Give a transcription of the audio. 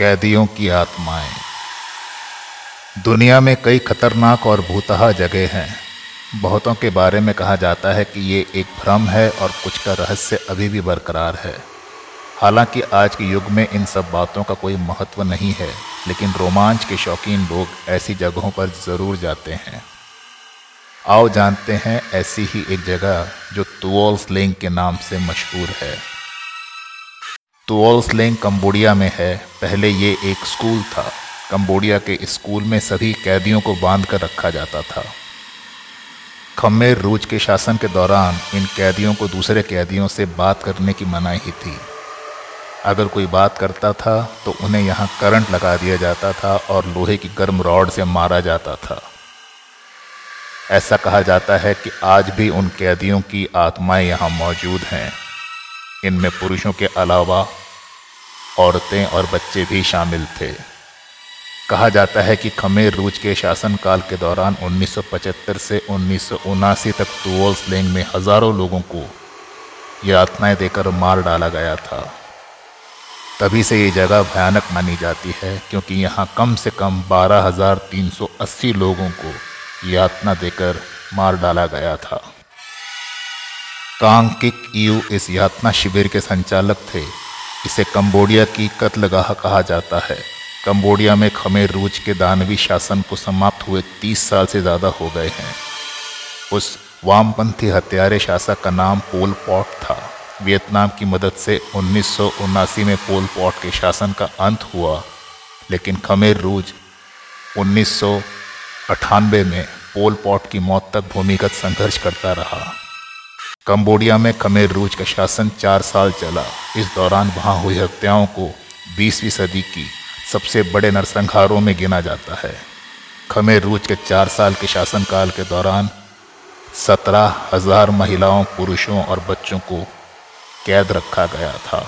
कैदियों की आत्माएँ। दुनिया में कई खतरनाक और भूतहा जगह हैं। बहुतों के बारे में कहा जाता है कि ये एक भ्रम है और कुछ का रहस्य अभी भी बरकरार है। हालाँकि आज के युग में इन सब बातों का कोई महत्व नहीं है, लेकिन रोमांच के शौकीन लोग ऐसी जगहों पर ज़रूर जाते हैं। आओ जानते हैं ऐसी ही एक जगह जो तुओल स्लिंग के नाम से मशहूर है। तुओल स्लिंग कम्बोडिया में है। पहले ये एक स्कूल था। कम्बोडिया के स्कूल में सभी कैदियों को बाँध कर रखा जाता था। खमेर रूज के शासन के दौरान इन कैदियों को दूसरे कैदियों से बात करने की मनाही थी। अगर कोई बात करता था तो उन्हें यहाँ करंट लगा दिया जाता था और लोहे की गर्म रॉड से मारा जाता था। ऐसा कहा जाता है कि आज भी उन कैदियों की आत्माएँ यहाँ मौजूद हैं। इनमें पुरुषों के अलावा औरतें और बच्चे भी शामिल थे। कहा जाता है कि खमेर रूज के शासनकाल के दौरान 1975 से उन्नीस सौ उनासी तक तुओल स्लेंग में हज़ारों लोगों को यातनाएँ देकर मार डाला गया था। तभी से ये जगह भयानक मानी जाती है क्योंकि यहाँ कम से कम 12,380 लोगों को यातना देकर मार डाला गया था। कांग किक यू इस यातना शिविर के संचालक थे। इसे कंबोडिया की कत्लगाह कहा जाता है। कंबोडिया में खमेर रूज के दानवी शासन को समाप्त हुए 30 साल से ज़्यादा हो गए हैं। उस वामपंथी हत्यारे शासक का नाम पोल पॉट था। वियतनाम की मदद से उन्नीस में पोल पॉट के शासन का अंत हुआ। लेकिन खमेर रूज उन्नीस में पोल पॉट की मौत तक भूमिगत संघर्ष करता रहा। कंबोडिया में खमेर रूज का शासन चार साल चला। इस दौरान वहाँ हुई हत्याओं को बीसवीं सदी की सबसे बड़े नरसंहारों में गिना जाता है। खमेर रूज के चार साल के शासनकाल के दौरान सत्रह हज़ार महिलाओं, पुरुषों और बच्चों को कैद रखा गया था।